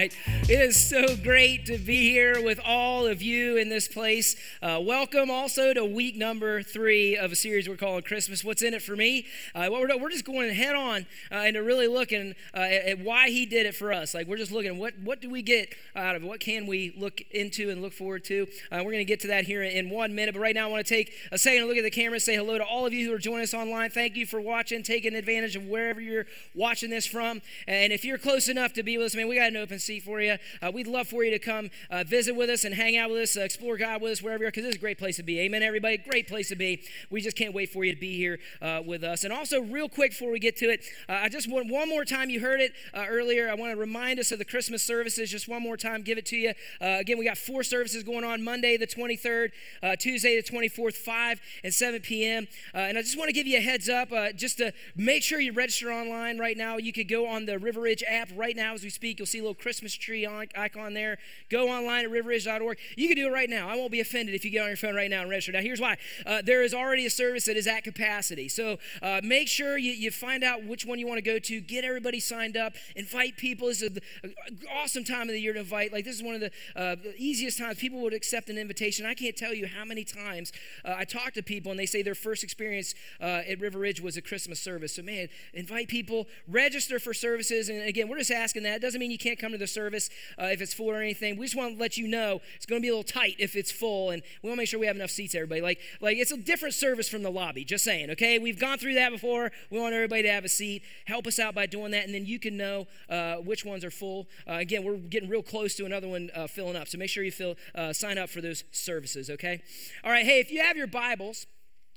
It is so great to be here with all of you in this place. Uh, welcome also to week number three of a series we're calling Christmas. What's in it for me? Uh, what we're, we're just going head on uh, and to really looking uh, at, at, why He did it for us. Like we're just looking what what do we get out of it? What can we look into and look forward to? Uh, we're going to get to that here in one minute. But right now, I want to take a second to look at the camera. Say hello to all of you who are joining us online. Thank you for watching, taking advantage of wherever you're watching this from. And if you're close enough to be with us, man, we got an open seat for you. Uh, we'd love for you to come uh, visit with us and hang out with us, uh, explore God with us, wherever you're, because this is a great place to be. Amen, everybody. Great place to be. We just can't wait for you to be here uh, with us. And also, real quick before we get to it, uh, I just want one more time, you heard it uh, earlier. I want to remind us of the Christmas services just one more time, give it to you. again, we got four services going on Monday, the 23rd, Tuesday, the 24th, 5 and 7 p.m. and I just want to give you a heads up just to make sure you register online right now. You could go on the River Ridge app right now as we speak. You'll see a little Christmas tree on icon there. Go online at riverridge.org. You can do it right now. I won't be offended if you get on your phone right now and register. Now, here's why uh, there is already a service that is at capacity. So uh, make sure you, you find out which one you want to go to, get everybody signed up, invite people. This is an awesome time of the year to invite. Like, this is one of the, uh, easiest times people would accept an invitation. I can't tell you how many times uh, I talk to people and they say their first experience uh, at River Ridge was a Christmas service. So, man, invite people, register for services. And again, we're just asking that. It doesn't mean you can't come to the service uh, if it's full or anything. We just want to let you know it's going to be a little tight if it's full, and we want to make sure we have enough seats, everybody. Like, like it's a different service from the lobby. Just saying, okay? We've gone through that before. We want everybody to have a seat. Help us out by doing that, and then you can know uh, which ones are full. Uh, again, we're getting real close to another one uh, filling up, so make sure you fill, uh, sign up for those services, okay? All right. Hey, if you have your Bibles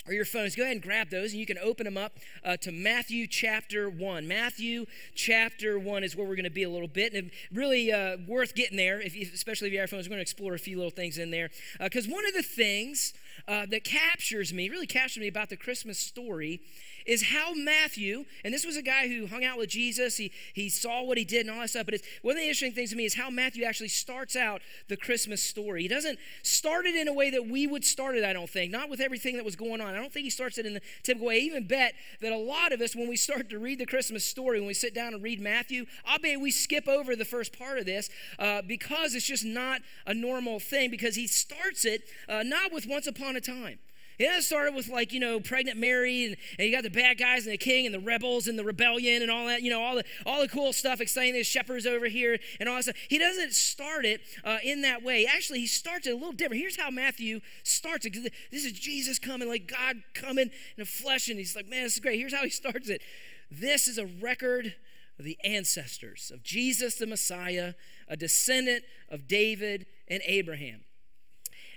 or your phones, go ahead and grab those and you can open them up uh, to Matthew chapter 1. Matthew chapter 1 is where we're going to be a little bit. And really uh, worth getting there, if you, especially if you have phones. We're going to explore a few little things in there. Because uh, one of the things uh, that captures me, really captures me about the Christmas story, is how Matthew, and this was a guy who hung out with Jesus, he, he saw what he did and all that stuff, but it's, one of the interesting things to me is how Matthew actually starts out the Christmas story. He doesn't start it in a way that we would start it, I don't think, not with everything that was going on. I don't think he starts it in the typical way. I even bet that a lot of us, when we start to read the Christmas story, when we sit down and read Matthew, I'll bet we skip over the first part of this uh, because it's just not a normal thing, because he starts it uh, not with once upon a time. It started with like, you know, pregnant Mary and, and you got the bad guys and the king and the rebels and the rebellion and all that, you know, all the all the cool stuff, exciting the shepherds over here and all that stuff. He doesn't start it uh, in that way. Actually, he starts it a little different. Here's how Matthew starts it. This is Jesus coming, like God coming in the flesh, and he's like, man, this is great. Here's how he starts it. This is a record of the ancestors of Jesus the Messiah, a descendant of David and Abraham.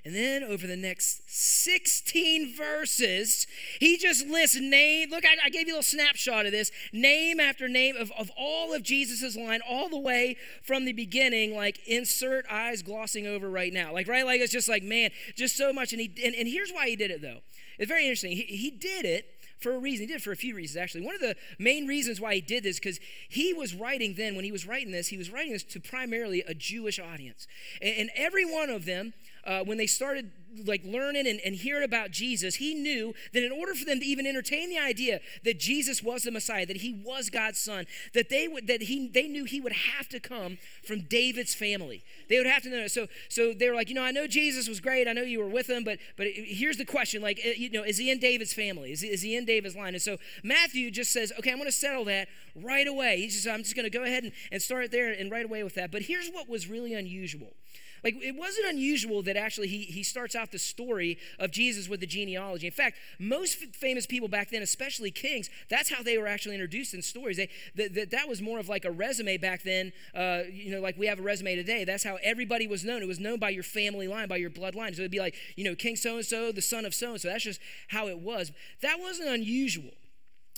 And then over the next 16 verses, he just lists name. Look, I, I, gave you a little snapshot of this name after name of, of all of Jesus's line, all the way from the beginning, like insert eyes glossing over right now. Like, right? Like, it's just like, man, just so much. And, he, and, and here's why he did it, though. It's very interesting. He, he did it for a reason. He did it for a few reasons, actually. One of the main reasons why he did this, because he was writing then, when he was writing this, he was writing this to primarily a Jewish audience. And, and every one of them uh, when they started like learning and, and hearing about Jesus, he knew that in order for them to even entertain the idea that Jesus was the Messiah, that he was God's son, that they would that he they knew he would have to come from David's family. They would have to know. So so they were like, you know, I know Jesus was great. I know you were with him, but but here's the question: like, eh, you know, is he in David's family? Is he, is he in David's line? And so Matthew just says, okay, I'm going to settle that right away. He says, I'm just going to go ahead and, and start there and right away with that. But here's what was really unusual. Like, it wasn't unusual that actually he, he starts out the story of Jesus with the genealogy. In fact, most f- famous people back then, especially kings, that's how they were actually introduced in stories. They, that, that, that was more of like a resume back then, uh, you know, like we have a resume today. That's how everybody was known. It was known by your family line, by your bloodline. So it'd be like, you know, King so and so, the son of so and so. That's just how it was. That wasn't unusual.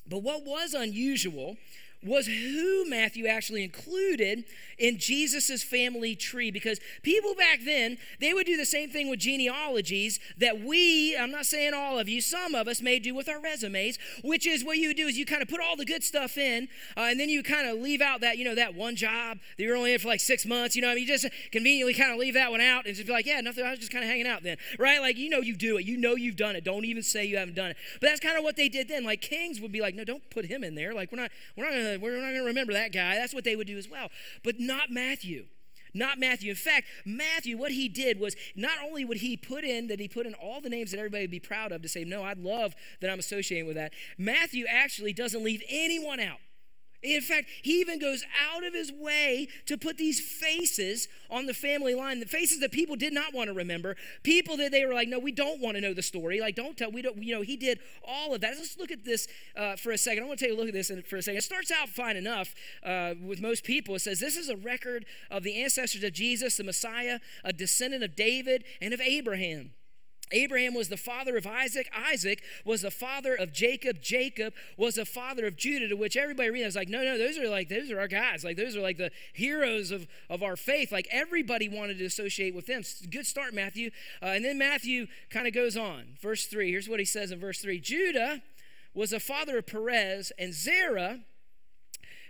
But what was unusual was who Matthew actually included in Jesus's family tree. Because people back then they would do the same thing with genealogies that we I'm not saying all of you some of us may do with our resumes which is what you do is you kind of put all the good stuff in uh, and then you kind of leave out that you know that one job that you're only in for like six months you know I mean you just conveniently kind of leave that one out and just be like yeah nothing I was just kind of hanging out then right? Like you know you do it you know you've done it don't even say you haven't done it. But that's kind of what they did then. Like kings would be like no don't put him in there like we're not we're not gonna we're not going to remember that guy. That's what they would do as well. But not Matthew. not Matthew. In fact, Matthew, what he did was not only would he put in that he put in all the names that everybody would be proud of to say, no, I'd love that I'm associating with that. Matthew actually doesn't leave anyone out. In fact, he even goes out of his way to put these faces on the family line, the faces that people did not want to remember, people that they were like, no, we don't want to know the story. Like, don't tell, we don't, you know, he did all of that. Let's look at this uh, for a second. I want to take a look at this for a second. It starts out fine enough uh, with most people. It says, this is a record of the ancestors of Jesus, the Messiah, a descendant of David and of Abraham. Abraham was the father of Isaac. Isaac was the father of Jacob. Jacob was the father of Judah, to which everybody reads like, no, no, those are like, those are our guys. Like, those are like the heroes of, of our faith. Like, everybody wanted to associate with them. Good start, Matthew. Uh, and then Matthew kind of goes on. Verse 3, here's what he says in verse 3 Judah was the father of Perez, and Zerah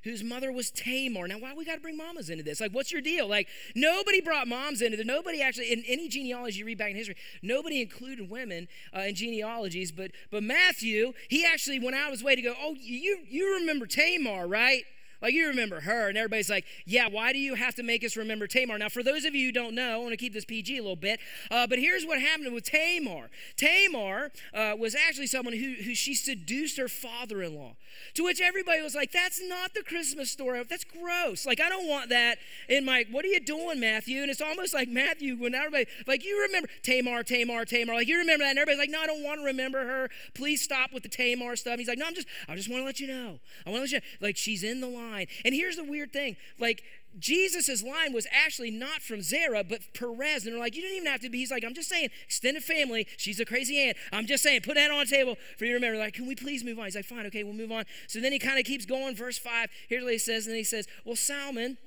whose mother was Tamar. Now, why we got to bring mamas into this? Like, what's your deal? Like, nobody brought moms into this. Nobody actually, in any genealogy you read back in history, nobody included women uh, in genealogies. But but Matthew, he actually went out of his way to go, oh, you you remember Tamar, right? Like you remember her, and everybody's like, yeah, why do you have to make us remember Tamar? Now, for those of you who don't know, I want to keep this PG a little bit, uh, but here's what happened with Tamar. Tamar uh, was actually someone who, who she seduced her father in law, to which everybody was like, that's not the Christmas story. That's gross. Like, I don't want that in my, what are you doing, Matthew? And it's almost like Matthew, when everybody, like, you remember Tamar, Tamar, Tamar, like, you remember that, and everybody's like, no, I don't want to remember her. Please stop with the Tamar stuff. And he's like, no, I'm just, I just want to let you know. I want to let you know. Like, she's in the line line. And here's the weird thing like, Jesus' line was actually not from Zerah, but Perez. And they're like, you didn't even have to be. He's like, I'm just saying, extended family. She's a crazy aunt. I'm just saying, put that on the table for you to remember. Like, can we please move on? He's like, fine, okay, we'll move on. So then he kind of keeps going. Verse 5, here's what he says. And he says, well, Salmon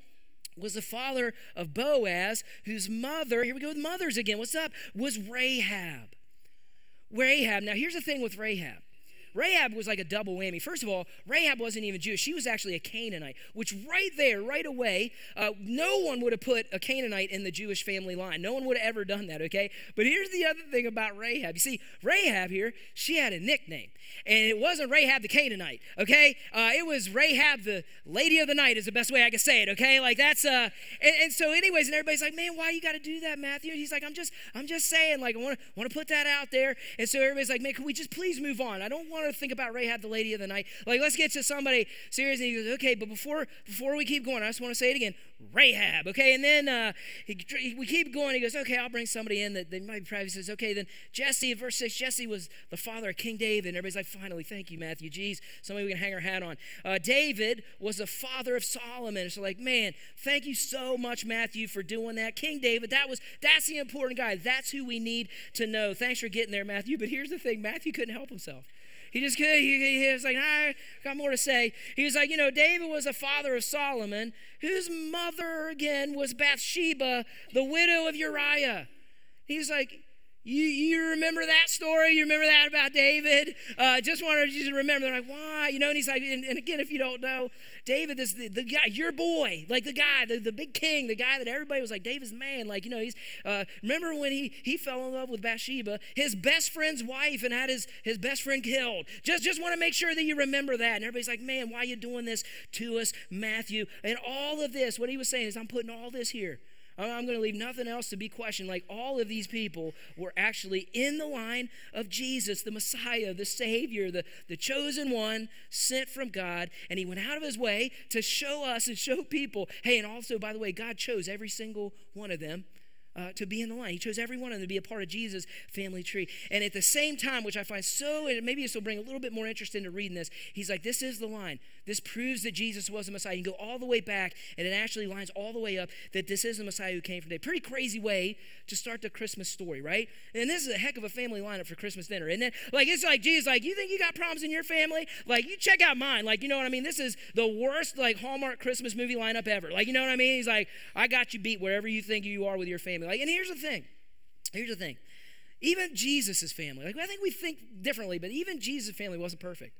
was the father of Boaz, whose mother, here we go with mothers again. What's up? Was Rahab. Rahab. Now, here's the thing with Rahab. Rahab was like a double whammy. First of all, Rahab wasn't even Jewish. She was actually a Canaanite, which right there, right away, uh, no one would have put a Canaanite in the Jewish family line. No one would have ever done that, okay? But here's the other thing about Rahab. You see, Rahab here, she had a nickname. And it wasn't Rahab the Canaanite, okay? Uh, it was Rahab the Lady of the Night, is the best way I can say it, okay? Like that's, uh, and, and so anyways, and everybody's like, man, why you got to do that, Matthew? And he's like, I'm just, I'm just saying, like, I want to put that out there. And so everybody's like, man, can we just please move on? I don't want to think about Rahab, the lady of the night. Like, let's get to somebody serious. And he goes, okay, but before before we keep going, I just want to say it again. Rahab, okay? And then uh, he, we keep going. He goes, okay, I'll bring somebody in that they might be private. He says, okay, then Jesse, verse 6, Jesse was the father of King David. And everybody's like, finally, thank you, Matthew. Geez, somebody we can hang our hat on. Uh, David was the father of Solomon. So like, man, thank you so much, Matthew, for doing that. King David, that was, that's the important guy. That's who we need to know. Thanks for getting there, Matthew. But here's the thing, Matthew couldn't help himself. He just. He, he was like, I got more to say. He was like, you know, David was a father of Solomon, whose mother, again, was Bathsheba, the widow of Uriah. He's like, you, you remember that story? You remember that about David? Uh, just wanted you to remember. They're like, why? You know, and he's like, and, and again, if you don't know, David is the, the guy, your boy, like the guy, the, the big king, the guy that everybody was like, David's man. Like, you know, he's, uh, remember when he, he fell in love with Bathsheba, his best friend's wife, and had his, his best friend killed. Just, just want to make sure that you remember that. And everybody's like, man, why are you doing this to us, Matthew? And all of this, what he was saying is, I'm putting all this here I'm going to leave nothing else to be questioned. Like all of these people were actually in the line of Jesus, the Messiah, the Savior, the, the chosen one sent from God. And he went out of his way to show us and show people hey, and also, by the way, God chose every single one of them uh, to be in the line. He chose every one of them to be a part of Jesus' family tree. And at the same time, which I find so, maybe this will bring a little bit more interest into reading this, he's like, this is the line. This proves that Jesus was the Messiah. You can go all the way back, and it actually lines all the way up that this is the Messiah who came from day. Pretty crazy way to start the Christmas story, right? And this is a heck of a family lineup for Christmas dinner. And then, like, it's like, Jesus, like, you think you got problems in your family? Like, you check out mine. Like, you know what I mean? This is the worst, like, Hallmark Christmas movie lineup ever. Like, you know what I mean? He's like, I got you beat wherever you think you are with your family. Like, and here's the thing. Here's the thing. Even Jesus' family, like I think we think differently, but even Jesus' family wasn't perfect.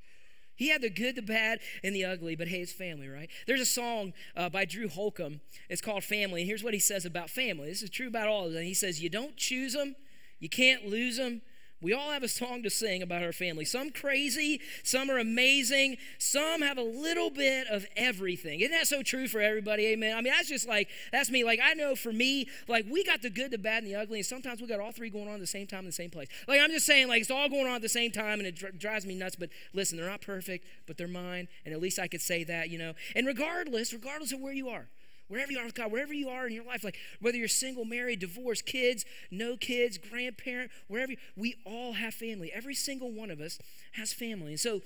He had the good, the bad, and the ugly, but hey, it's family, right? There's a song uh, by Drew Holcomb. It's called Family. And here's what he says about family. This is true about all of them. He says, You don't choose them, you can't lose them, We all have a song to sing about our family. Some crazy, some are amazing, some have a little bit of everything. Isn't that so true for everybody? Amen. I mean, that's just like, that's me. Like, I know for me, like, we got the good, the bad, and the ugly, and sometimes we got all three going on at the same time in the same place. Like, I'm just saying, like, it's all going on at the same time, and it dr- drives me nuts. But listen, they're not perfect, but they're mine, and at least I could say that, you know. And regardless, regardless of where you are, wherever you are with God, wherever you are in your life, like whether you're single, married, divorced, kids, no kids, grandparent, wherever, you, we all have family. Every single one of us has family. And so,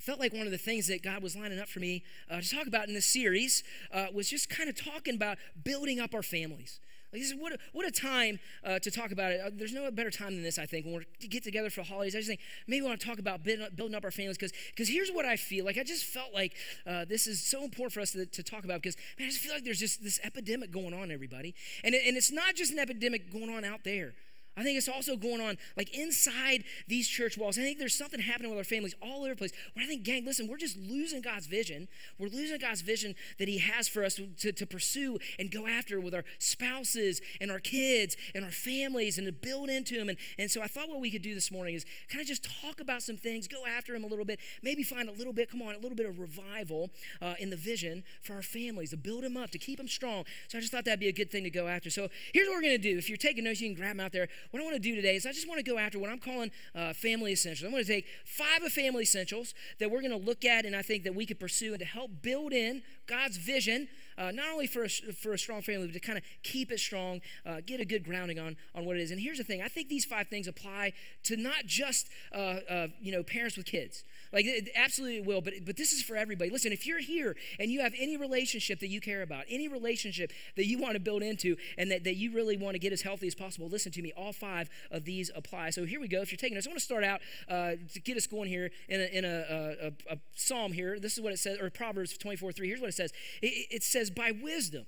felt like one of the things that God was lining up for me uh, to talk about in this series uh, was just kind of talking about building up our families. Like this is what a, what a time uh, to talk about it. Uh, there's no better time than this, I think, when we get together for holidays. I just think maybe we want to talk about building up, our families because because here's what I feel like. I just felt like uh, this is so important for us to, to talk about because man, I just feel like there's just this epidemic going on, everybody, and it, and it's not just an epidemic going on out there. I think it's also going on like inside these church walls. I think there's something happening with our families all over the place. But I think, gang, listen, we're just losing God's vision. We're losing God's vision that He has for us to, to pursue and go after with our spouses and our kids and our families and to build into them. And, and so I thought what we could do this morning is kind of just talk about some things, go after them a little bit, maybe find a little bit, come on, a little bit of revival uh, in the vision for our families, to build them up, to keep them strong. So I just thought that'd be a good thing to go after. So here's what we're going to do. If you're taking notes, you can grab them out there what I want to do today is I just want to go after what I'm calling uh, family essentials. I'm going to take five of family essentials that we're going to look at and I think that we could pursue and to help build in God's vision, uh, not only for a, for a strong family, but to kind of keep it strong, uh, get a good grounding on, on what it is. And here's the thing I think these five things apply to not just uh, uh, you know parents with kids. Like it absolutely will, but but this is for everybody. Listen, if you're here and you have any relationship that you care about, any relationship that you want to build into, and that, that you really want to get as healthy as possible, listen to me. All five of these apply. So here we go. If you're taking us, I want to start out uh, to get us going here in a, in a, a, a, psalm here. This is what it says, or Proverbs 24 3. Here's what it says. It, it says, "By wisdom,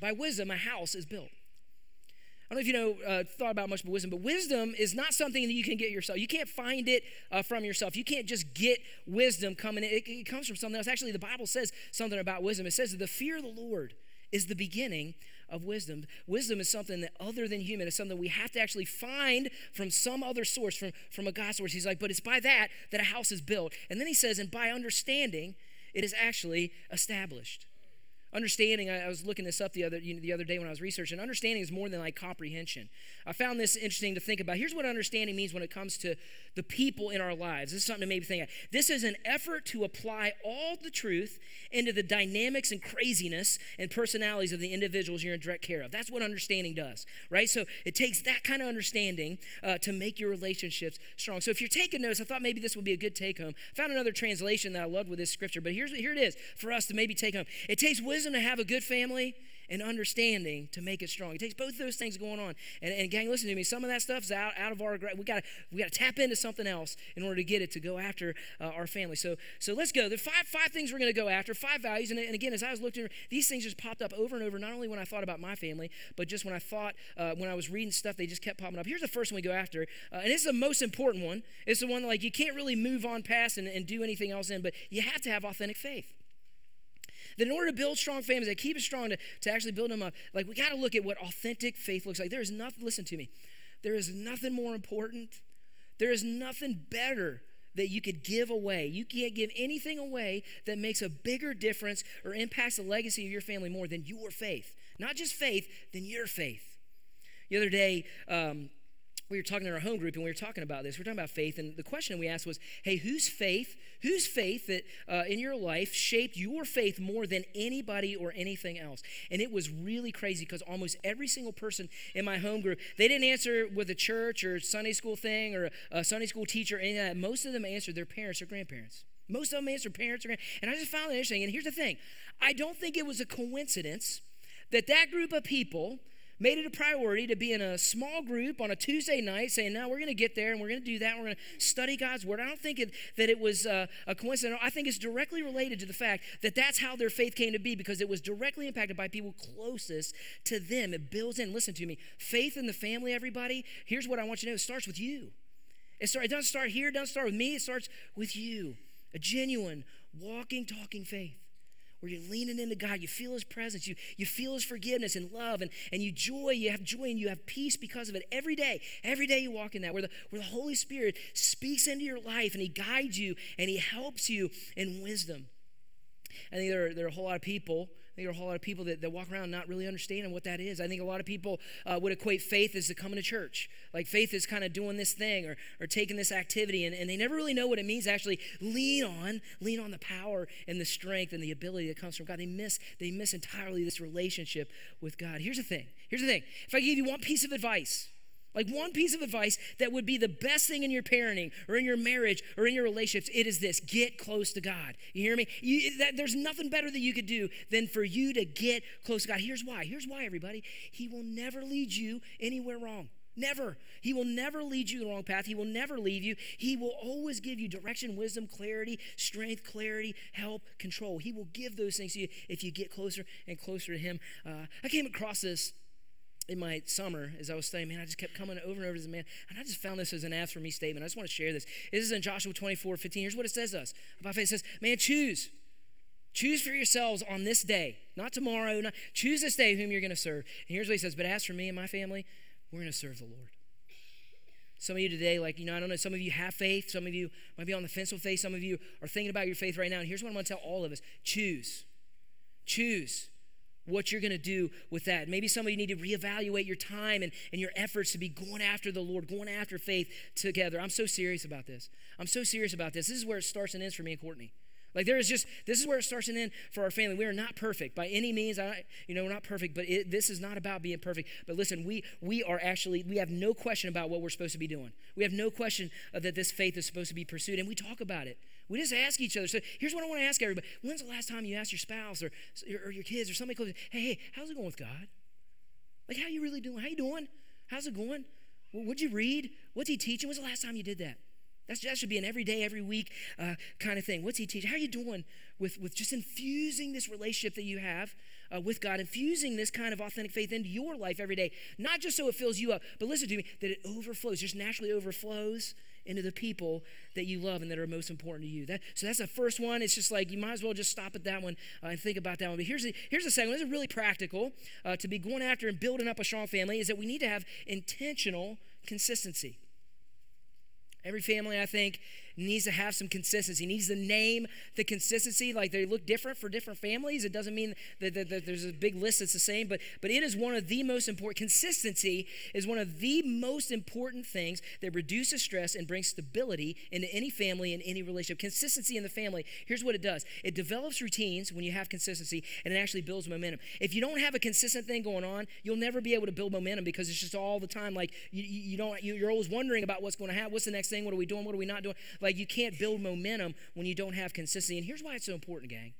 by wisdom, a house is built." I don't know if you know, uh, thought about much about wisdom, but wisdom is not something that you can get yourself. You can't find it uh, from yourself. You can't just get wisdom coming. It, it comes from something else. Actually, the Bible says something about wisdom. It says that the fear of the Lord is the beginning of wisdom. Wisdom is something that other than human is something we have to actually find from some other source, from, from a God source. He's like, but it's by that that a house is built. And then he says, and by understanding, it is actually established. Understanding, I, was looking this up the other, you know, the other day when I was researching. Understanding is more than like comprehension. I found this interesting to think about. Here's what understanding means when it comes to the people in our lives. This is something to maybe think of. This is an effort to apply all the truth into the dynamics and craziness and personalities of the individuals you're in direct care of. That's what understanding does, right? So it takes that kind of understanding uh, to make your relationships strong. So if you're taking notes, I thought maybe this would be a good take home. I found another translation that I loved with this scripture, but here's here it is for us to maybe take home. It takes wisdom wisdom to have a good family and understanding to make it strong. It takes both those things going on. And, and gang, listen to me. Some of that stuff is out, out of our we got we got to tap into something else in order to get it to go after uh, our family. So so let's go. There five five things we're going to go after. Five values. And, and, again, as I was looking, these things just popped up over and over. Not only when I thought about my family, but just when I thought uh, when I was reading stuff, they just kept popping up. Here's the first one we go after, uh, and it's the most important one. It's the one like you can't really move on past and, and do anything else in, but you have to have authentic faith. That in order to build strong families, that keep it strong to, to actually build them up, like we got to look at what authentic faith looks like. There is nothing, listen to me, there is nothing more important, there is nothing better that you could give away. You can't give anything away that makes a bigger difference or impacts the legacy of your family more than your faith. Not just faith, than your faith. The other day, um, we were talking in our home group and we were talking about this. We are talking about faith, and the question we asked was, "Hey, whose faith? Whose faith that uh, in your life shaped your faith more than anybody or anything else?" And it was really crazy because almost every single person in my home group they didn't answer with a church or Sunday school thing or a Sunday school teacher. Any of that. Most of them answered their parents or grandparents. Most of them answered parents or grandparents. And I just found it interesting. And here's the thing: I don't think it was a coincidence that that group of people made it a priority to be in a small group on a Tuesday night saying, now we're going to get there and we're going to do that. We're going to study God's word. I don't think it, that it was uh, a coincidence. I think it's directly related to the fact that that's how their faith came to be because it was directly impacted by people closest to them. It builds in. Listen to me. Faith in the family, everybody, here's what I want you to know it starts with you. It, start, it doesn't start here, it doesn't start with me, it starts with you. A genuine, walking, talking faith where you're leaning into God. You feel His presence. You, you feel His forgiveness and love, and, and you joy. You have joy and you have peace because of it every day. Every day you walk in that, where the, where the Holy Spirit speaks into your life and He guides you and He helps you in wisdom. I think there are, there are a whole lot of people I think there are a whole lot of people that, that walk around not really understanding what that is. I think a lot of people uh, would equate faith as to coming to church. Like faith is kind of doing this thing or, or taking this activity, and, and they never really know what it means to actually lean on, lean on the power and the strength and the ability that comes from God. They miss, they miss entirely this relationship with God. Here's the thing. Here's the thing. If I give you one piece of advice, like one piece of advice that would be the best thing in your parenting or in your marriage or in your relationships, it is this get close to God. You hear me? You, that, there's nothing better that you could do than for you to get close to God. Here's why. Here's why, everybody. He will never lead you anywhere wrong. Never. He will never lead you the wrong path. He will never leave you. He will always give you direction, wisdom, clarity, strength, clarity, help, control. He will give those things to you if you get closer and closer to Him. Uh, I came across this in my summer as I was studying, man, I just kept coming over and over to this man, and I just found this as an ask for me statement. I just want to share this. This is in Joshua 24, 15. Here's what it says to us about faith. It says, man, choose. Choose for yourselves on this day, not tomorrow. Not, choose this day whom you're going to serve. And here's what he says, but as for me and my family, we're going to serve the Lord. Some of you today, like, you know, I don't know, some of you have faith. Some of you might be on the fence with faith. Some of you are thinking about your faith right now. And here's what I'm going to tell all of us choose. Choose what you're going to do with that. Maybe some of you need to reevaluate your time and, and your efforts to be going after the Lord, going after faith together. I'm so serious about this. I'm so serious about this. This is where it starts and ends for me and Courtney. Like there is just this is where it starts and ends for our family. We are not perfect by any means. I, you know, we're not perfect, but it, this is not about being perfect. But listen, we we are actually we have no question about what we're supposed to be doing. We have no question that this faith is supposed to be pursued, and we talk about it. We just ask each other. So here's what I want to ask everybody: When's the last time you asked your spouse or or your kids or somebody close? Hey, hey, how's it going with God? Like, how you really doing? How you doing? How's it going? What'd you read? What's he teaching? When's the last time you did that? That's, that should be an every day, every week uh, kind of thing. What's he teaching? How are you doing with, with just infusing this relationship that you have uh, with God, infusing this kind of authentic faith into your life every day? Not just so it fills you up, but listen to me, that it overflows, just naturally overflows into the people that you love and that are most important to you. That, so that's the first one. It's just like you might as well just stop at that one uh, and think about that one. But here's the, here's the second one. This is really practical uh, to be going after and building up a strong family is that we need to have intentional consistency. Every family, I think, needs to have some consistency. Needs to name the consistency. Like they look different for different families. It doesn't mean that, that, that, there's a big list that's the same, but but it is one of the most important. Consistency is one of the most important things that reduces stress and brings stability into any family and any relationship. Consistency in the family. Here's what it does. It develops routines when you have consistency, and it actually builds momentum. If you don't have a consistent thing going on, you'll never be able to build momentum because it's just all the time like you, you don't you're always wondering about what's going to happen. What's the next thing? What are we doing? What are we not doing? Like you can't build momentum when you don't have consistency. And here's why it's so important, gang.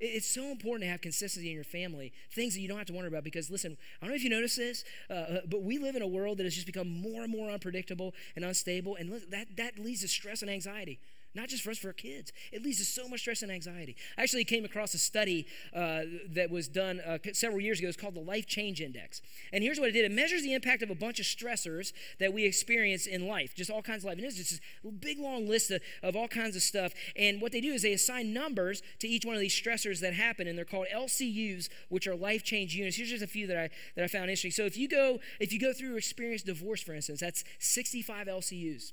It's so important to have consistency in your family, things that you don't have to wonder about. Because listen, I don't know if you notice this, uh, uh but we live in a world that has just become more and more unpredictable and unstable, and that that leads to stress and anxiety. Not just for us, for our kids. It leads to so much stress and anxiety. I actually came across a study uh, that was done uh, several years ago. It's called the Life Change Index. And here's what it did it measures the impact of a bunch of stressors that we experience in life, just all kinds of life. And it's just a big, long list of, of all kinds of stuff. And what they do is they assign numbers to each one of these stressors that happen, and they're called LCUs, which are life change units. Here's just a few that I, that I found interesting. So if you go, if you go through experience divorce, for instance, that's 65 LCUs.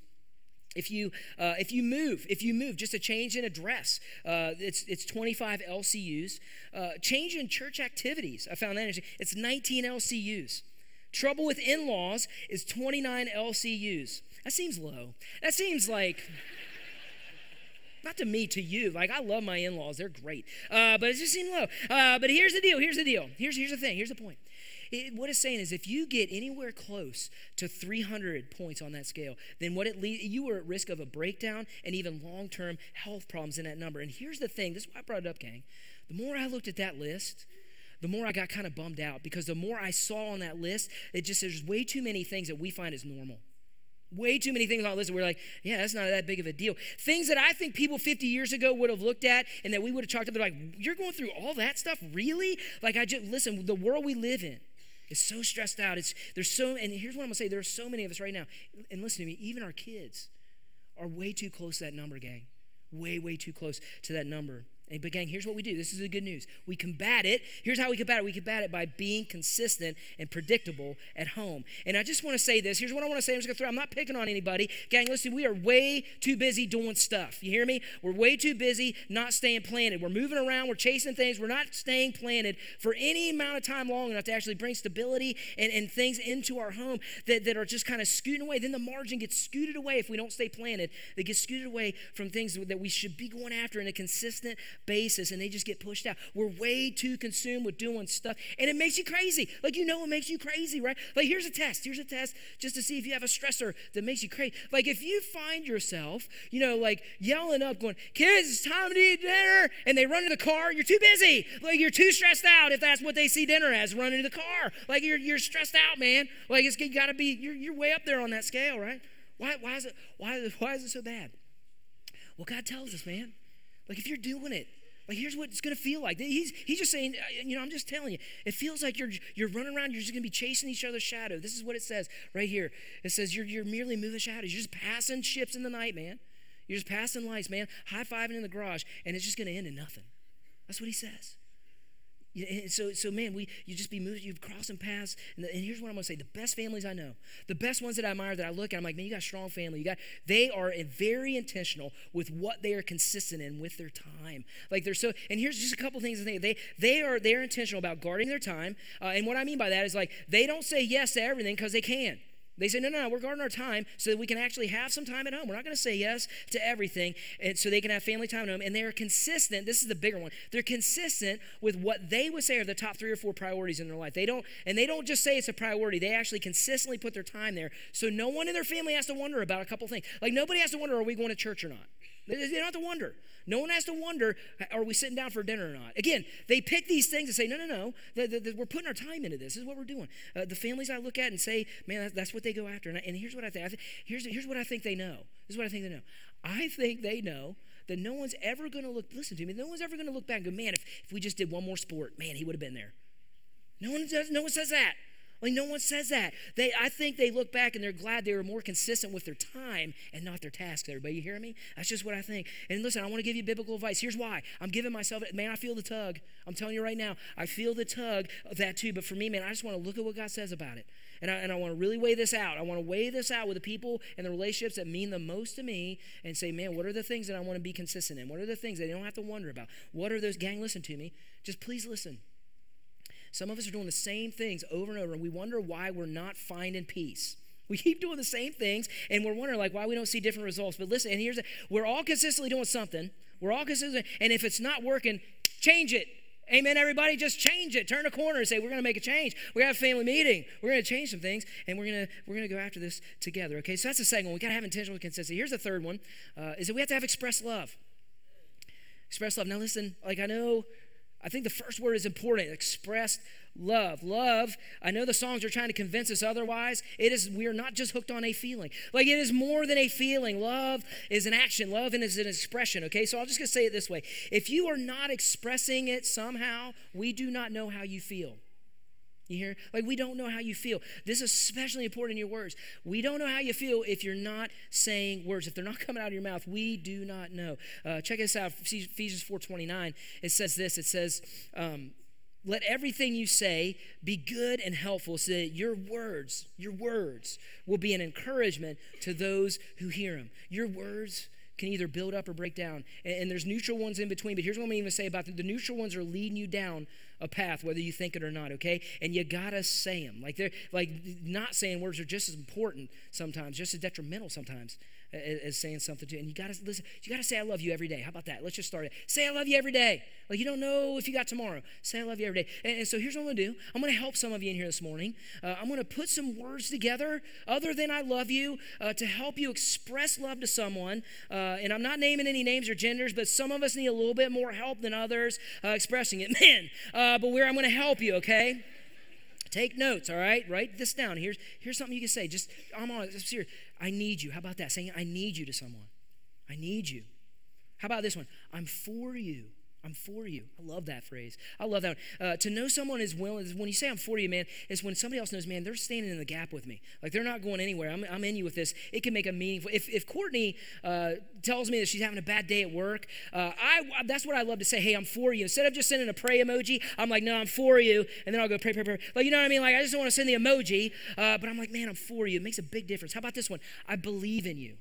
If you uh, if you move, if you move, just a change in address, uh, it's it's 25 LCUs. Uh, change in church activities, I found that interesting. It's 19 LCUs. Trouble with in-laws is 29 LCUs. That seems low. That seems like not to me, to you. Like I love my in-laws; they're great, uh, but it just seemed low. Uh, but here's the deal. Here's the deal. Here's here's the thing. Here's the point. It, what it's saying is if you get anywhere close to 300 points on that scale, then what it leads, you are at risk of a breakdown and even long-term health problems in that number. And here's the thing, this is why I brought it up, gang. The more I looked at that list, the more I got kind of bummed out because the more I saw on that list, it just there's way too many things that we find as normal. Way too many things on the list. We're like, yeah, that's not that big of a deal. Things that I think people 50 years ago would have looked at and that we would have talked about. They're like, you're going through all that stuff, really? Like, I just listen. The world we live in is so stressed out. It's there's so and here's what I'm gonna say: there are so many of us right now, and listen to me, even our kids are way too close to that number, gang. Way, way too close to that number. But gang, here's what we do. This is the good news. We combat it. Here's how we combat it. We combat it by being consistent and predictable at home. And I just want to say this. Here's what I want to say. I'm just to throw. I'm not picking on anybody. Gang, listen. We are way too busy doing stuff. You hear me? We're way too busy not staying planted. We're moving around. We're chasing things. We're not staying planted for any amount of time long enough to actually bring stability and, and things into our home that, that are just kind of scooting away. Then the margin gets scooted away if we don't stay planted. They get scooted away from things that we should be going after in a consistent basis and they just get pushed out. We're way too consumed with doing stuff and it makes you crazy. Like, you know, it makes you crazy, right? Like, here's a test. Here's a test just to see if you have a stressor that makes you crazy. Like, if you find yourself, you know, like yelling up, going, kids, it's time to eat dinner, and they run to the car, you're too busy. Like, you're too stressed out if that's what they see dinner as, running to the car. Like, you're, you're stressed out, man. Like, it's got to be, you're, you're way up there on that scale, right? Why, why, is it, why, why is it so bad? Well, God tells us, man. Like, if you're doing it, like here's what it's going to feel like. He's, he's just saying, uh, you know, I'm just telling you. It feels like you're you're running around. You're just going to be chasing each other's shadow. This is what it says right here. It says you're you're merely moving shadows. You're just passing ships in the night, man. You're just passing lights, man. High fiving in the garage, and it's just going to end in nothing. That's what he says. And so, so man, we you just be moving, you're crossing paths. And, the, and, here's what I'm gonna say: the best families I know, the best ones that I admire, that I look at, I'm like, man, you got a strong family. You got they are very intentional with what they are consistent in with their time. Like they're so. And here's just a couple things to think. They they are they're intentional about guarding their time. Uh, and what I mean by that is like they don't say yes to everything because they can. They say, no, no, no, we're guarding our time so that we can actually have some time at home. We're not going to say yes to everything, and so they can have family time at home. And they're consistent. This is the bigger one. They're consistent with what they would say are the top three or four priorities in their life. They don't, and they don't just say it's a priority. They actually consistently put their time there. So no one in their family has to wonder about a couple things. Like nobody has to wonder, are we going to church or not? They don't have to wonder. No one has to wonder, are we sitting down for dinner or not? Again, they pick these things and say, no, no, no, the, the, the, we're putting our time into this. This is what we're doing. Uh, the families I look at and say, man, that's, that's what they go after. And, I, and, here's what I think. I think here's, here's what I think they know. This is what I think they know. I think they know that no one's ever going to look, listen to me, no one's ever going to look back and go, man, if, if we just did one more sport, man, he would have been there. No one does, no one says that. Like no one says that. They, I think they look back and they're glad they were more consistent with their time and not their tasks. Everybody, you hear me? That's just what I think. And listen, I want to give you biblical advice. Here's why. I'm giving myself, man, I feel the tug. I'm telling you right now, I feel the tug of that too. But for me, man, I just want to look at what God says about it. And I, and I want to really weigh this out. I want to weigh this out with the people and the relationships that mean the most to me and say, man, what are the things that I want to be consistent in? What are the things that I don't have to wonder about? What are those, gang, listen to me. Just please listen. Some of us are doing the same things over and over, and we wonder why we're not finding peace. We keep doing the same things, and we're wondering like why we don't see different results. But listen, and here's the, we're all consistently doing something. We're all consistent, and if it's not working, change it. Amen, everybody. Just change it. Turn a corner and say, we're going to make a change. We're to have a family meeting. We're going to change some things, and we're going to we're going to go after this together. Okay, so that's the second one. We got to have intentional consistency. Here's the third one: uh, is that we have to have express love. Express love. Now, listen. Like I know, I think the first word is important. Expressed love. Love, I know the songs are trying to convince us otherwise. It is, we are not just hooked on a feeling. Like it is more than a feeling. Love is an action, love is an expression, okay? So I'll just gonna say it this way. If you are not expressing it somehow, we do not know how you feel. You hear? Like, we don't know how you feel. This is especially important in your words. We don't know how you feel if you're not saying words. If they're not coming out of your mouth, we do not know. Uh, check this out Ephesians 4.29. It says this. It says, um, let everything you say be good and helpful so that your words, your words will be an encouragement to those who hear them. Your words can either build up or break down. And, and there's neutral ones in between. But here's what I'm even say about them. The neutral ones are leading you down a path, whether you think it or not, okay? And you gotta say them. Like they're like not saying words are just as important sometimes, just as detrimental sometimes as saying something to you. And you gotta listen, you gotta say I love you every day. How about that? Let's just start it. Say I love you every day. Like you don't know if you got tomorrow. Say I love you every day. And, and so here's what I'm gonna do. I'm gonna help some of you in here this morning. Uh, I'm gonna put some words together other than I love you uh, to help you express love to someone. Uh, and I'm not naming any names or genders, but some of us need a little bit more help than others uh, expressing it. Man, uh, but where I'm gonna help you, okay? Take notes, all right? Write this down. Here's, here's something you can say. Just, I'm on, I'm serious. I need you. How about that? Saying, I need you to someone. I need you. How about this one? I'm for you. I'm for you. I love that phrase. I love that. Uh, to know someone is willing, when you say I'm for you, man, is when somebody else knows, man, they're standing in the gap with me. Like they're not going anywhere. I'm, I'm in you with this. It can make a meaningful. If, if Courtney uh, tells me that she's having a bad day at work, uh, I that's what I love to say. Hey, I'm for you. Instead of just sending a pray emoji, I'm like, no, I'm for you, and then I'll go pray, pray, pray. Like you know what I mean? Like I just don't want to send the emoji, uh, but I'm like, man, I'm for you. It makes a big difference. How about this one? I believe in you.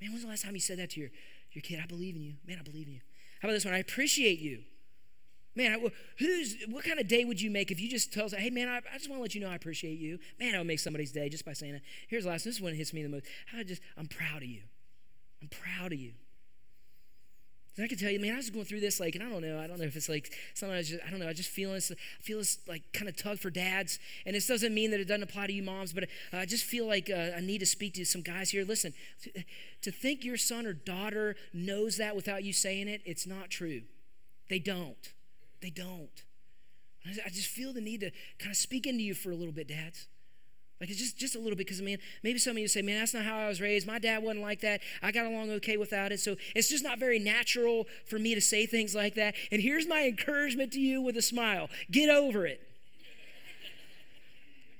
Man, when's the last time you said that to your your kid? I believe in you. Man, I believe in you. How about this one? I appreciate you. Man, who's what kind of day would you make if you just tell us, hey man, I, I just want to let you know I appreciate you. Man, I would make somebody's day just by saying that. Here's the last. One. This is one hits me the most. I just, I'm proud of you. I'm proud of you. And I can tell you, man, I was going through this like, and I don't know, I don't know if it's like something I just, I don't know, I just feel this, feel this like kind of tug for dads. And this doesn't mean that it doesn't apply to you moms, but uh, I just feel like uh, I need to speak to some guys here. Listen, to, to think your son or daughter knows that without you saying it, it's not true. They don't. They don't. I just feel the need to kind of speak into you for a little bit, dads. Like it's just, just a little bit, because man, maybe some of you say, man, that's not how I was raised. My dad wasn't like that. I got along okay without it. So it's just not very natural for me to say things like that. And here's my encouragement to you with a smile get over it.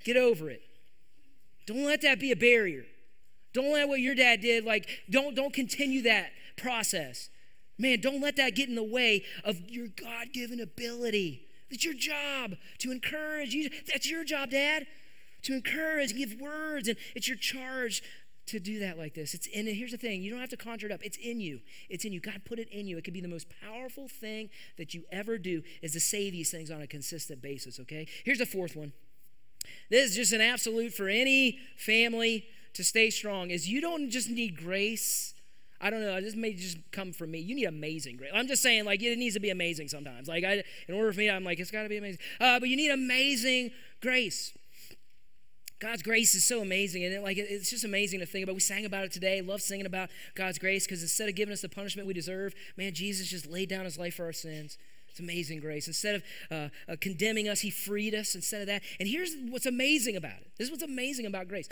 get over it. Don't let that be a barrier. Don't let what your dad did, like, don't, don't continue that process. Man, don't let that get in the way of your God given ability. It's your job to encourage you. That's your job, Dad, to encourage, give words, and it's your charge to do that like this. It's in here's the thing, you don't have to conjure it up. It's in you. It's in you. God put it in you. It could be the most powerful thing that you ever do is to say these things on a consistent basis, okay? Here's the fourth one. This is just an absolute for any family to stay strong is you don't just need grace I don't know. This may just come from me. You need amazing grace. I'm just saying, like, it needs to be amazing sometimes. Like, I, in order for me, I'm like, it's got to be amazing. Uh, but you need amazing grace. God's grace is so amazing, and it, like it's just amazing to think about. We sang about it today. Love singing about God's grace because instead of giving us the punishment we deserve, man, Jesus just laid down His life for our sins. It's amazing grace. Instead of uh, uh, condemning us, He freed us. Instead of that, and here's what's amazing about it. This is what's amazing about grace.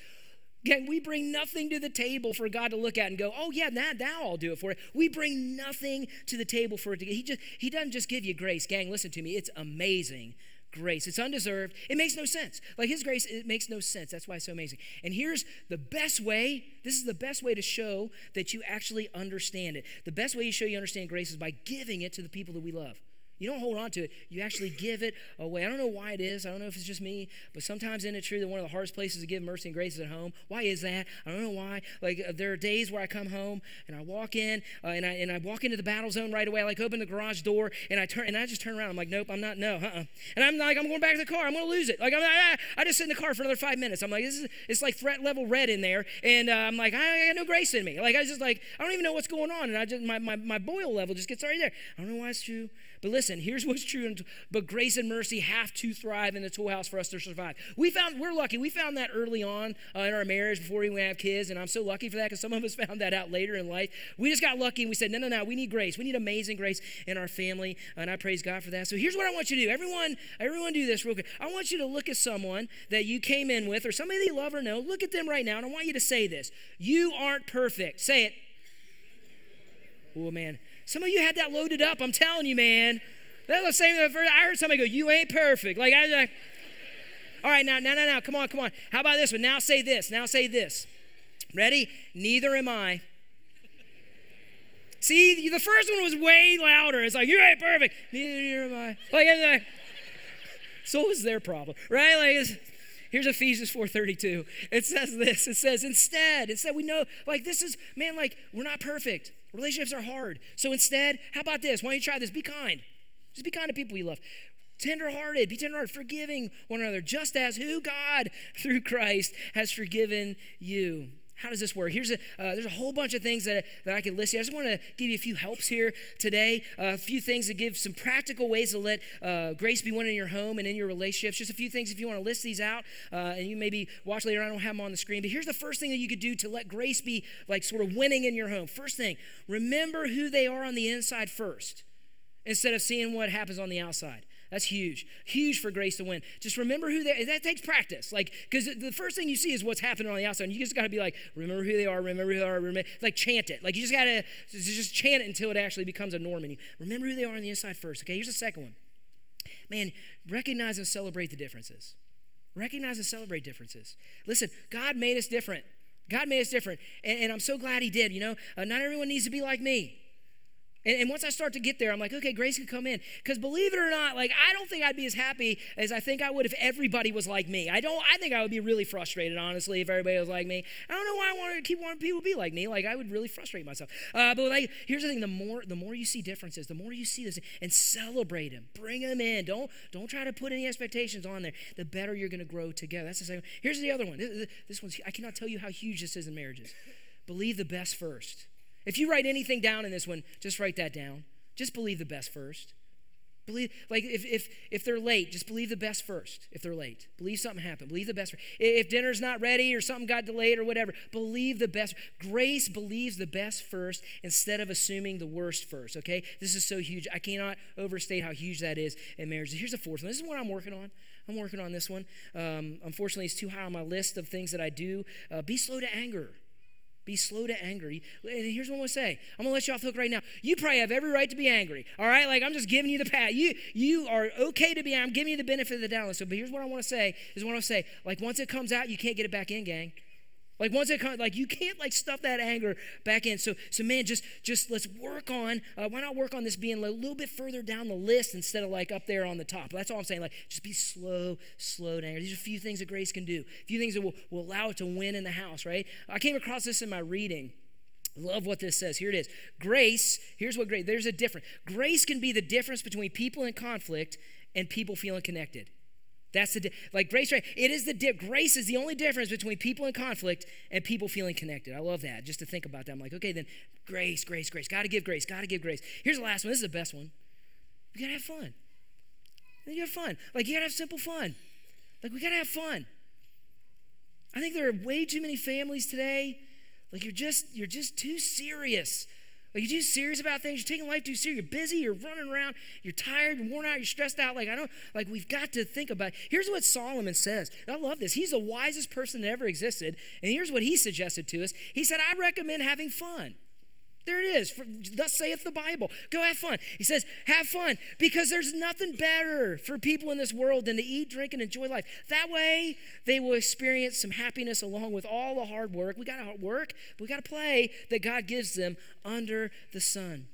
Again, we bring nothing to the table for God to look at and go, oh yeah, that now I'll do it for it. We bring nothing to the table for it to get. He just he doesn't just give you grace. Gang, listen to me. It's amazing grace. It's undeserved. It makes no sense. Like his grace, it makes no sense. That's why it's so amazing. And here's the best way. This is the best way to show that you actually understand it. The best way you show you understand grace is by giving it to the people that we love. You don't hold on to it. You actually give it away. I don't know why it is. I don't know if it's just me, but sometimes isn't it true that one of the hardest places to give mercy and grace is at home? Why is that? I don't know why. Like uh, there are days where I come home and I walk in uh, and I and I walk into the battle zone right away. I like open the garage door and I turn and I just turn around. I'm like, nope, I'm not. No, uh-uh. And I'm like, I'm going back to the car. I'm going to lose it. Like I'm, I, I just sit in the car for another five minutes. I'm like, this is it's like threat level red in there, and uh, I'm like, I, I got no grace in me. Like I just like I don't even know what's going on, and I just my my, my boil level just gets right there. I don't know why it's true. But listen, here's what's true. But grace and mercy have to thrive in the toolhouse for us to survive. We found, we're lucky. We found that early on uh, in our marriage before we have kids. And I'm so lucky for that because some of us found that out later in life. We just got lucky and we said, no, no, no, we need grace. We need amazing grace in our family. And I praise God for that. So here's what I want you to do. Everyone, everyone do this real quick. I want you to look at someone that you came in with or somebody that you love or know. Look at them right now. And I want you to say this. You aren't perfect. Say it. Oh, man. Some of you had that loaded up. I'm telling you, man. That's the same. I heard somebody go, "You ain't perfect." Like I, like, all right, now, now, now, now, come on, come on. How about this one? Now say this. Now say this. Ready? Neither am I. See, the first one was way louder. It's like, you ain't perfect. Neither am I. Like, like so is their problem, right? Like, here's Ephesians 4:32. It says this. It says, instead, instead we know, like, this is, man, like, we're not perfect. Relationships are hard. So instead, how about this? Why don't you try this? Be kind. Just be kind to people you love. Tenderhearted, be tenderhearted, forgiving one another, just as who God through Christ has forgiven you. How does this work? Here's a uh, there's a whole bunch of things that, that I could list here. I just want to give you a few helps here today. Uh, a few things to give some practical ways to let uh, grace be one in your home and in your relationships. Just a few things if you want to list these out, uh, and you maybe watch later. I don't have them on the screen, but here's the first thing that you could do to let grace be like sort of winning in your home. First thing, remember who they are on the inside first, instead of seeing what happens on the outside. That's huge. Huge for grace to win. Just remember who they that takes practice. Like, because the first thing you see is what's happening on the outside. And you just gotta be like, remember who they are, remember who they are, remember like chant it. Like you just gotta just chant it until it actually becomes a norm in you. Remember who they are on the inside first. Okay, here's the second one. Man, recognize and celebrate the differences. Recognize and celebrate differences. Listen, God made us different. God made us different. And, and I'm so glad He did. You know, uh, not everyone needs to be like me. And, and, once I start to get there, I'm like, okay, grace can come in. Because believe it or not, like I don't think I'd be as happy as I think I would if everybody was like me. I don't. I think I would be really frustrated, honestly, if everybody was like me. I don't know why I want to keep wanting people to be like me. Like I would really frustrate myself. Uh, but like, here's the thing: the more the more you see differences, the more you see this, and celebrate them, bring them in. Don't don't try to put any expectations on there. The better you're going to grow together. That's the same. Here's the other one. This, this one's. I cannot tell you how huge this is in marriages. Believe the best first. If you write anything down in this one, just write that down. Just believe the best first. Believe, like if, if, if they're late, just believe the best first. If they're late, believe something happened. Believe the best. First. If dinner's not ready or something got delayed or whatever, believe the best. Grace believes the best first instead of assuming the worst first. Okay, this is so huge. I cannot overstate how huge that is in marriage. Here's the fourth one. This is what I'm working on. I'm working on this one. Um, unfortunately, it's too high on my list of things that I do. Uh, be slow to anger. Be slow to anger. Here's what I'm gonna say. I'm gonna let you off the hook right now. You probably have every right to be angry. All right, like I'm just giving you the pat. You you are okay to be. I'm giving you the benefit of the doubt. So, but here's what I want to say. Is what I want to say. Like once it comes out, you can't get it back in, gang. Like once it comes, like you can't like stuff that anger back in. So, so man, just just let's work on. Uh, why not work on this being a little bit further down the list instead of like up there on the top? That's all I'm saying. Like just be slow, slow to anger. These are a few things that grace can do. A few things that will, will allow it to win in the house. Right? I came across this in my reading. Love what this says. Here it is. Grace, here's what grace, there's a difference. Grace can be the difference between people in conflict and people feeling connected. That's the like grace. Right? It is the di- grace is the only difference between people in conflict and people feeling connected. I love that. Just to think about that, I'm like, okay, then grace, grace, grace. Got to give grace. Got to give grace. Here's the last one. This is the best one. We gotta have fun. You have fun. Like you gotta have simple fun. Like we gotta have fun. I think there are way too many families today. Like you're just you're just too serious like you're too serious about things. You're taking life too serious. You're busy. You're running around. You're tired. You're worn out. You're stressed out. Like I don't. Like we've got to think about. It. Here's what Solomon says. I love this. He's the wisest person that ever existed. And here's what he suggested to us. He said, "I recommend having fun." There it is. For, thus saith the Bible. Go have fun. He says, have fun because there's nothing better for people in this world than to eat, drink, and enjoy life. That way, they will experience some happiness along with all the hard work. We got to work, but we got to play that God gives them under the sun.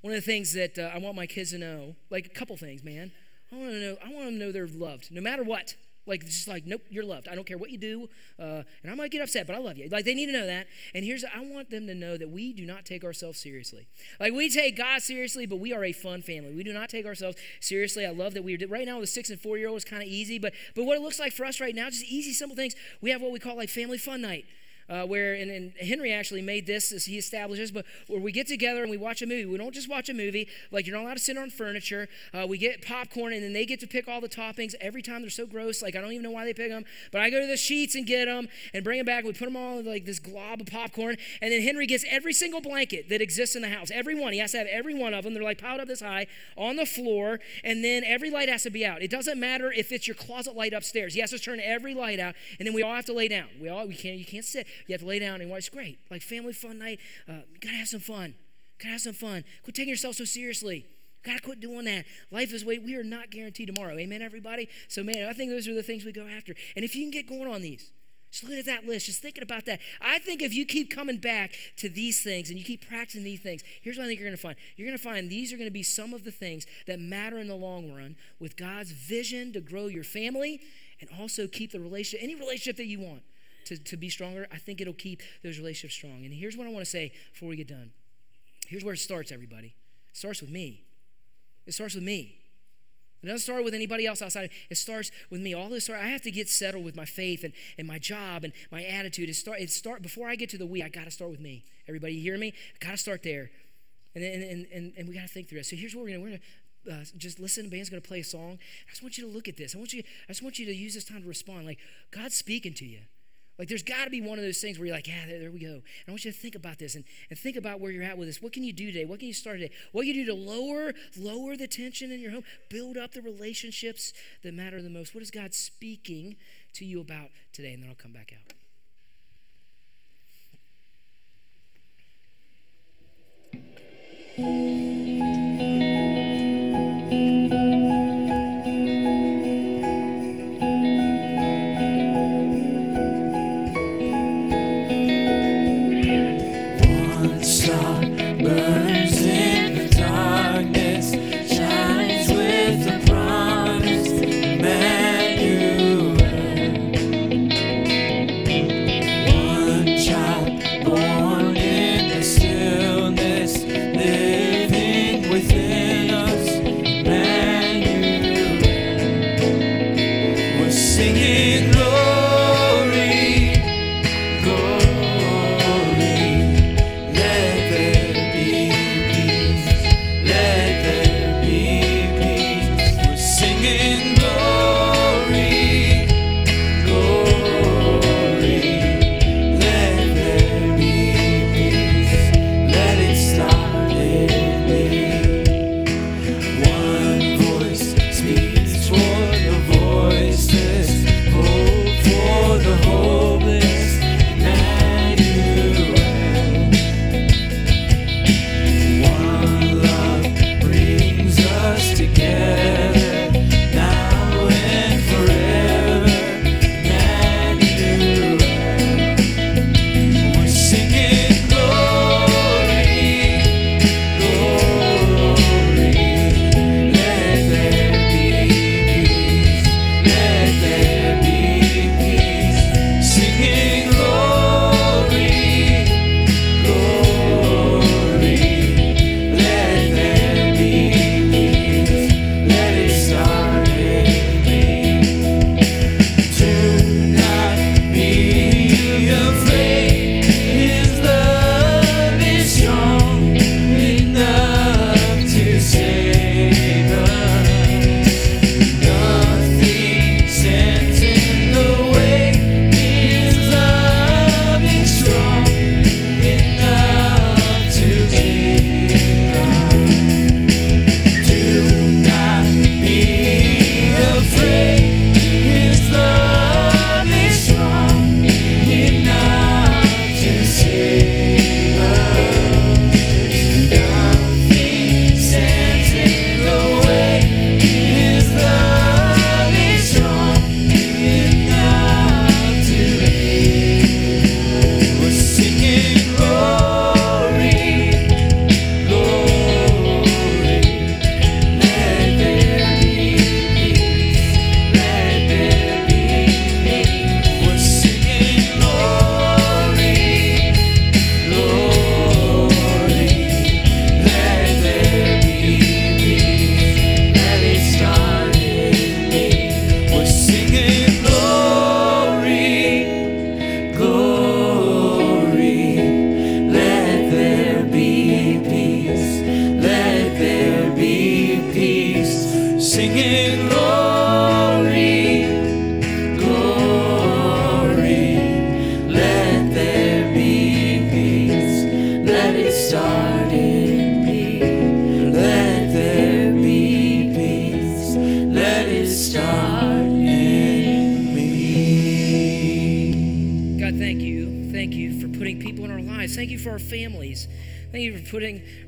One of the things that uh, I want my kids to know, like a couple things, man. I want to know. I want them to know they're loved, no matter what. Like, just like, nope, you're loved. I don't care what you do. Uh, and I might get upset, but I love you. Like, they need to know that. And here's, I want them to know that we do not take ourselves seriously. Like, we take God seriously, but we are a fun family. We do not take ourselves seriously. I love that we are, right now with six and four year old is kind of easy, but, but what it looks like for us right now, just easy, simple things. We have what we call like family fun night uh, where, and, and, Henry actually made this as he establishes, but where we get together and we watch a movie. We don't just watch a movie, like you're not allowed to sit on furniture. Uh, we get popcorn and then they get to pick all the toppings every time. They're so gross, like I don't even know why they pick them. But I go to the sheets and get them and bring them back. We put them all in like this glob of popcorn. And then Henry gets every single blanket that exists in the house, every one. He has to have every one of them. They're like piled up this high on the floor. And then every light has to be out. It doesn't matter if it's your closet light upstairs. He has to turn every light out. And then we all have to lay down. We all, we can't, you can't sit. You have to lay down and watch. It's great. Like family fun night. Uh, you gotta have some fun. Gotta have some fun. Quit taking yourself so seriously. Gotta quit doing that. Life is wait. We are not guaranteed tomorrow. Amen, everybody. So, man, I think those are the things we go after. And if you can get going on these, just look at that list, just thinking about that. I think if you keep coming back to these things and you keep practicing these things, here's what I think you're going to find. You're going to find these are going to be some of the things that matter in the long run with God's vision to grow your family and also keep the relationship, any relationship that you want to, to be stronger, I think it'll keep those relationships strong. And here's what I want to say before we get done. Here's where it starts, everybody. It starts with me. It starts with me. It doesn't start with anybody else outside. It starts with me. All this, I have to get settled with my faith and, and my job and my attitude. It start, it start before I get to the we. I got to start with me. Everybody, hear me? I got to start there, and and and, and, and we got to think through it. So here's what we're gonna we're gonna uh, just listen. The band's going to play a song. I just want you to look at this. I want you. I just want you to use this time to respond. Like God's speaking to you. Like there's got to be one of those things where you're like, yeah, there, there, we go. And I want you to think about this and, and think about where you're at with this. What can you do today? What can you start today? What can you do to lower, lower the tension in your home? Build up the relationships that matter the most. What is God speaking to you about today? And then I'll come back out.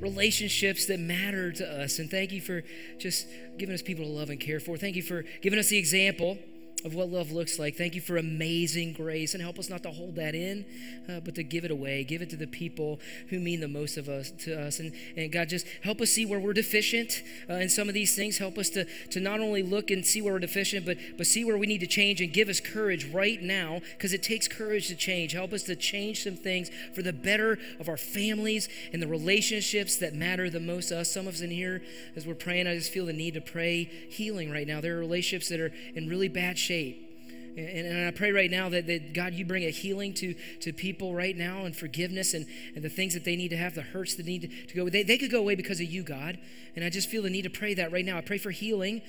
Relationships that matter to us. And thank you for just giving us people to love and care for. Thank you for giving us the example of what love looks like. Thank you for amazing grace and help us not to hold that in, uh, but to give it away. Give it to the people who mean the most of us to us. And, and God, just help us see where we're deficient uh, in some of these things. Help us to, to not only look and see where we're deficient, but, but see where we need to change and give us courage right now because it takes courage to change. Help us to change some things for the better of our families and the relationships that matter the most to us. Some of us in here, as we're praying, I just feel the need to pray healing right now. There are relationships that are in really bad shape shape. And, and, I pray right now that, that, God, you bring a healing to, to people right now and forgiveness and, and the things that they need to have, the hurts that need to, to go. They, they could go away because of you, God. And I just feel the need to pray that right now. I pray for healing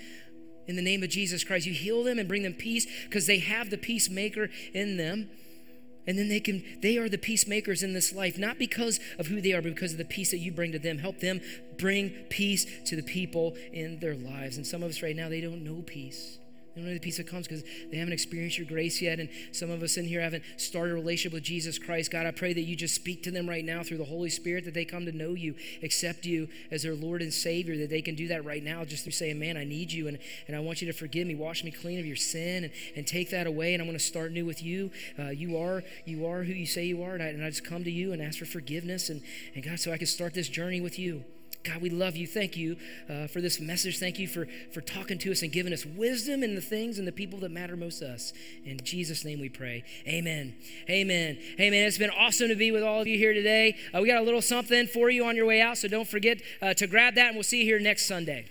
in the name of Jesus Christ. You heal them and bring them peace because they have the peacemaker in them. And then they can they are the peacemakers in this life, not because of who they are, but because of the peace that you bring to them. Help them bring peace to the people in their lives. And some of us right now, they don't know peace. They don't know the peace that comes because they haven't experienced your grace yet. And some of us in here haven't started a relationship with Jesus Christ. God, I pray that you just speak to them right now through the Holy Spirit, that they come to know you, accept you as their Lord and Savior, that they can do that right now just through saying, Man, I need you and, and I want you to forgive me, wash me clean of your sin and, and take that away. And I'm going to start new with you. Uh, you are you are who you say you are. And I, and I just come to you and ask for forgiveness. And, and God, so I can start this journey with you. God, we love you. Thank you uh, for this message. Thank you for, for talking to us and giving us wisdom in the things and the people that matter most to us. In Jesus' name we pray. Amen. Amen. Amen. It's been awesome to be with all of you here today. Uh, we got a little something for you on your way out, so don't forget uh, to grab that, and we'll see you here next Sunday.